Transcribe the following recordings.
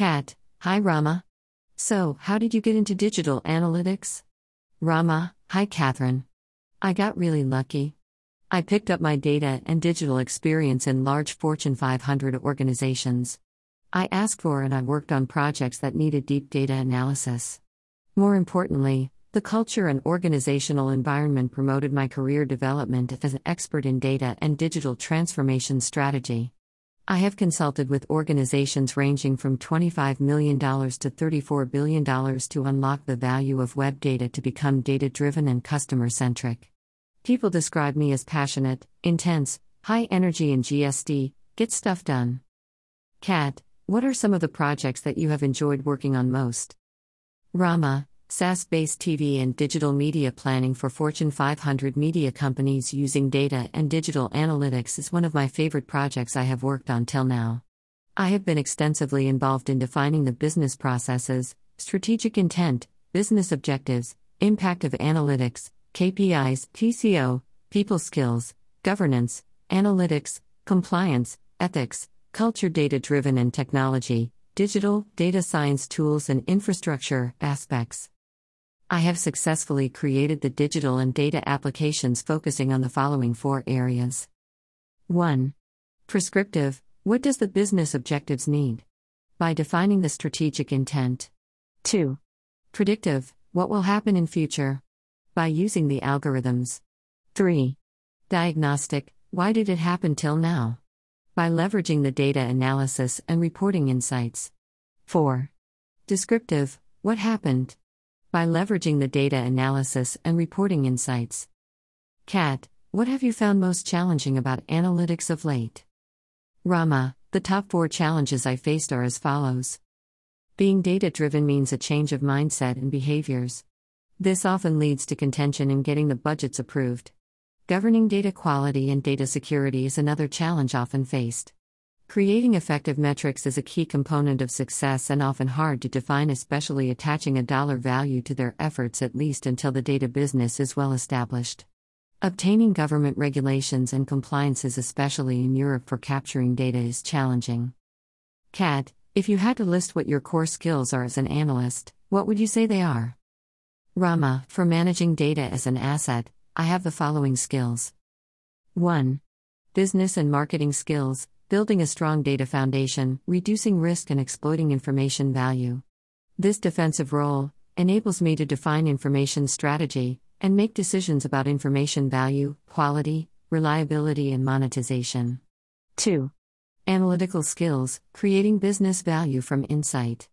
Kat, hi Rama. So, how did you get into digital analytics? Rama, hi Catherine. I got really lucky. I picked up my data and digital experience in large Fortune 500 organizations. I asked for and I worked on projects that needed deep data analysis. More importantly, the culture and organizational environment promoted my career development as an expert in data and digital transformation strategy. I have consulted with organizations ranging from $25 million to $34 billion to unlock the value of web data to become data driven and customer centric. People describe me as passionate, intense, high energy, and GSD, get stuff done. Kat, what are some of the projects that you have enjoyed working on most? Rama, SaaS based TV and digital media planning for Fortune 500 media companies using data and digital analytics is one of my favorite projects I have worked on till now. I have been extensively involved in defining the business processes, strategic intent, business objectives, impact of analytics, KPIs, TCO, people skills, governance, analytics, compliance, ethics, culture data driven and technology, digital, data science tools, and infrastructure aspects. I have successfully created the digital and data applications focusing on the following four areas 1. Prescriptive What does the business objectives need? By defining the strategic intent. 2. Predictive What will happen in future? by using the algorithms. 3. Diagnostic Why did it happen till now? By leveraging the data analysis and reporting insights. 4. Descriptive What happened? By leveraging the data analysis and reporting insights. Kat, what have you found most challenging about analytics of late? Rama, the top four challenges I faced are as follows. Being data driven means a change of mindset and behaviors. This often leads to contention in getting the budgets approved. Governing data quality and data security is another challenge often faced. Creating effective metrics is a key component of success and often hard to define, especially attaching a dollar value to their efforts at least until the data business is well established. Obtaining government regulations and compliances, especially in Europe for capturing data, is challenging. Kat, if you had to list what your core skills are as an analyst, what would you say they are? Rama, for managing data as an asset, I have the following skills 1. Business and marketing skills, building a strong data foundation, reducing risk, and exploiting information value. This defensive role enables me to define information strategy and make decisions about information value, quality, reliability, and monetization. 2. Analytical skills, creating business value from insight.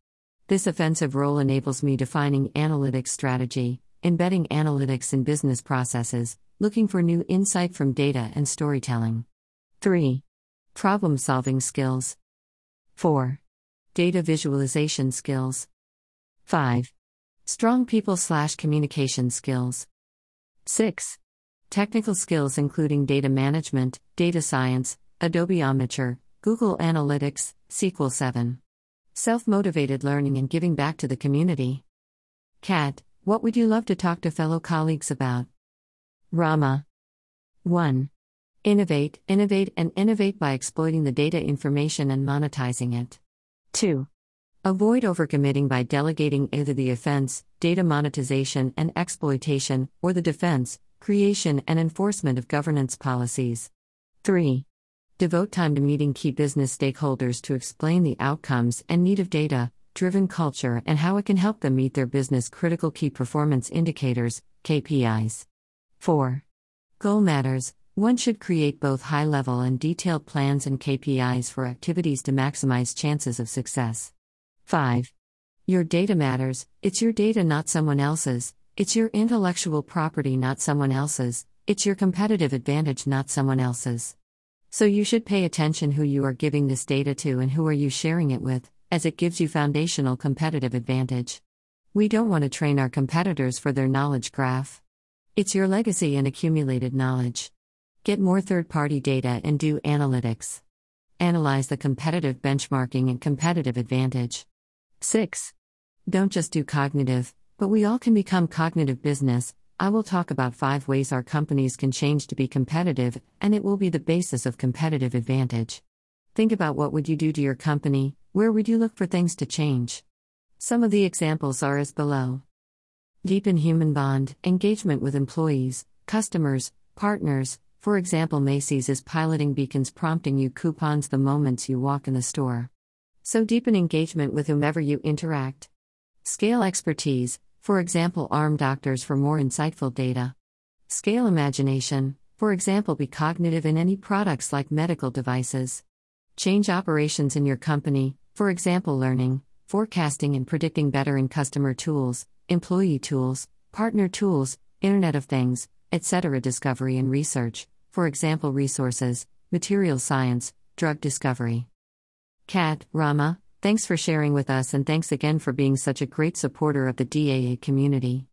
This offensive role enables me defining analytics strategy, embedding analytics in business processes, looking for new insight from data and storytelling. 3. Problem solving skills. 4. Data visualization skills. 5. Strong people slash communication skills. 6. Technical skills including data management, data science, Adobe Omniture, Google Analytics, SQL 7. Self motivated learning and giving back to the community. Kat, what would you love to talk to fellow colleagues about? Rama. 1. Innovate, innovate, and innovate by exploiting the data information and monetizing it. 2. Avoid overcommitting by delegating either the offense, data monetization and exploitation, or the defense, creation and enforcement of governance policies. 3. Devote time to meeting key business stakeholders to explain the outcomes and need of data driven culture and how it can help them meet their business critical key performance indicators, KPIs. 4. Goal matters. One should create both high level and detailed plans and KPIs for activities to maximize chances of success. 5. Your data matters. It's your data, not someone else's. It's your intellectual property, not someone else's. It's your competitive advantage, not someone else's. So you should pay attention who you are giving this data to and who are you sharing it with, as it gives you foundational competitive advantage. We don't want to train our competitors for their knowledge graph. It's your legacy and accumulated knowledge. Get more third party data and do analytics. Analyze the competitive benchmarking and competitive advantage. 6. Don't just do cognitive, but we all can become cognitive business, I will talk about five ways our companies can change to be competitive, and it will be the basis of competitive advantage. Think about what would you do to your company, where would you look for things to change? Some of the examples are as below. Deepen human bond, engagement with employees, customers, partners. For example, Macy's is piloting beacons prompting you coupons the moments you walk in the store. So deepen engagement with whomever you interact. Scale expertise, for example, arm doctors for more insightful data. Scale imagination, for example, be cognitive in any products like medical devices. Change operations in your company, for example, learning, forecasting, and predicting better in customer tools, employee tools, partner tools, Internet of Things, etc. Discovery and research, for example, resources, material science, drug discovery. Kat, Rama, thanks for sharing with us and thanks again for being such a great supporter of the DAA community.